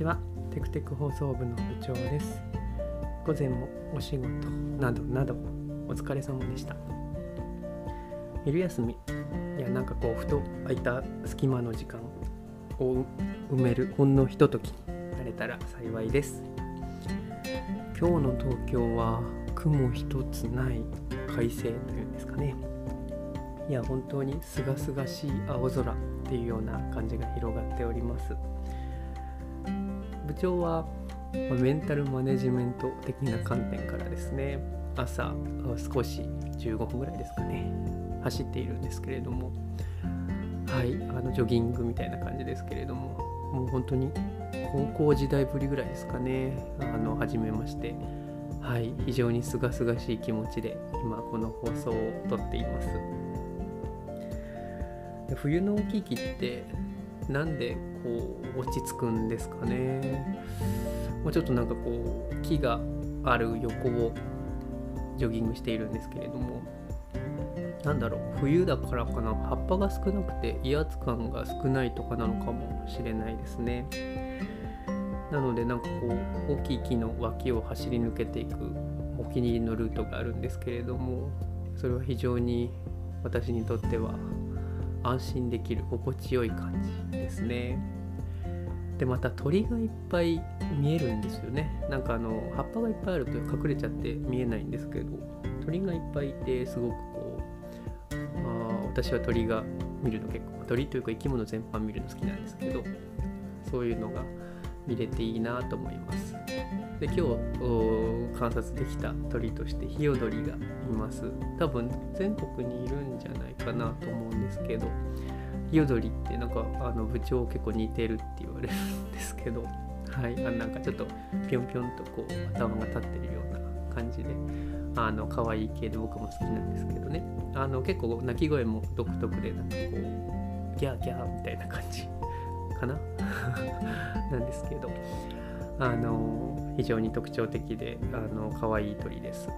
ちはテクテク放送部の部長です。午前もお仕事などなどお疲れ様でした。昼休みいやなんかこうふと空いた隙間の時間を埋めるほんのひとときになれたら幸いです。今日の東京は雲一つない快晴というんですかね。いや本当にすがすがしい青空っていうような感じが広がっております。部長はメンタルマネジメント的な観点からですね朝少し15分ぐらいですかね走っているんですけれどもはいあのジョギングみたいな感じですけれどももう本当に高校時代ぶりぐらいですかねあの始めましてはい非常にすがすがしい気持ちで今この放送を撮っています。冬の大きい木ってなんでこう落ち着くんですかね。もうちょっとなんかこう木がある横をジョギングしているんですけれども。なんだろう冬だからかな。葉っぱが少なくて威圧感が少ないとかなのかもしれないですね。なのでなんかこう大きい木の脇を走り抜けていくお気に入りのルートがあるんですけれどもそれは非常に私にとっては安心できる心地よい感じですね。でまた鳥がいっぱい見えるんですよね。なんかあの葉っぱがいっぱいあると隠れちゃって見えないんですけど鳥がいっぱいいてすごくこうあ私は鳥が見るの結構鳥というか生き物全般見るの好きなんですけどそういうのが見れていいなと思います。で今日観察できた鳥としてヒヨドリがいます。多分全国にいるんじゃないかなと思うんですけどヒヨドリってなんかあの部長結構似てるって言われるんですけど はいあなんかちょっとぴょんぴょんとこう頭が立ってるような感じであの可愛い系で僕も好きなんですけどね。あの結構鳴き声も独特でなんかこうギャーギャーみたいな感じ。かな？なんですけど。あの非常に特徴的であの可愛い鳥です。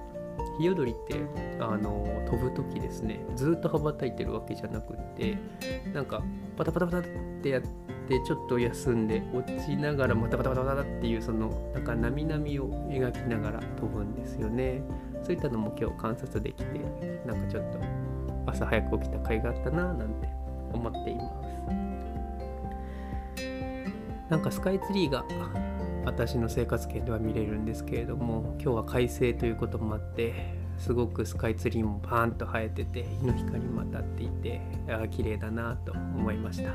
ヒヨドリってあの飛ぶ時ですね。ずっと羽ばたいてるわけじゃなくってなんかパタパタパタってやってちょっと休んで落ちながらまたパタパタパタっていうそのなんか波々を描きながら飛ぶんですよね。そういったのも今日観察できてなんかちょっと朝早く起きた甲斐があったななんて思っています。なんかスカイツリーが私の生活圏では見れるんですけれども今日は快晴ということもあってすごくスカイツリーもパーンと生えてて日の光も当たっていてあ綺麗だなと思いました。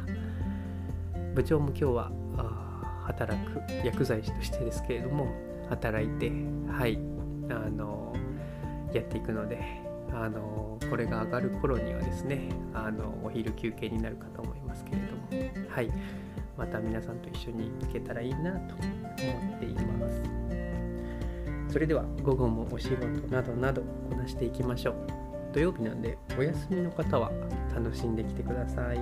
部長も今日は働く薬剤師としてですけれども働いてはいあのやっていくのであのこれが上がる頃にはですねあのお昼休憩になるかと思いますけれどもはい。また皆さんと一緒に行けたらいいなと思っています。それでは午後もお仕事などなどこなしていきましょう。土曜日なんでお休みの方は楽しんできてください。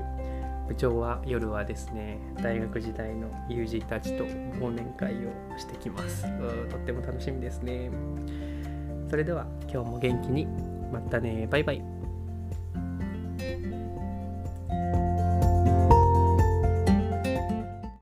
部長は夜はですね大学時代の友人たちと忘年会をしてきます。とっても楽しみですね。それでは今日も元気に。またね。バイバイ。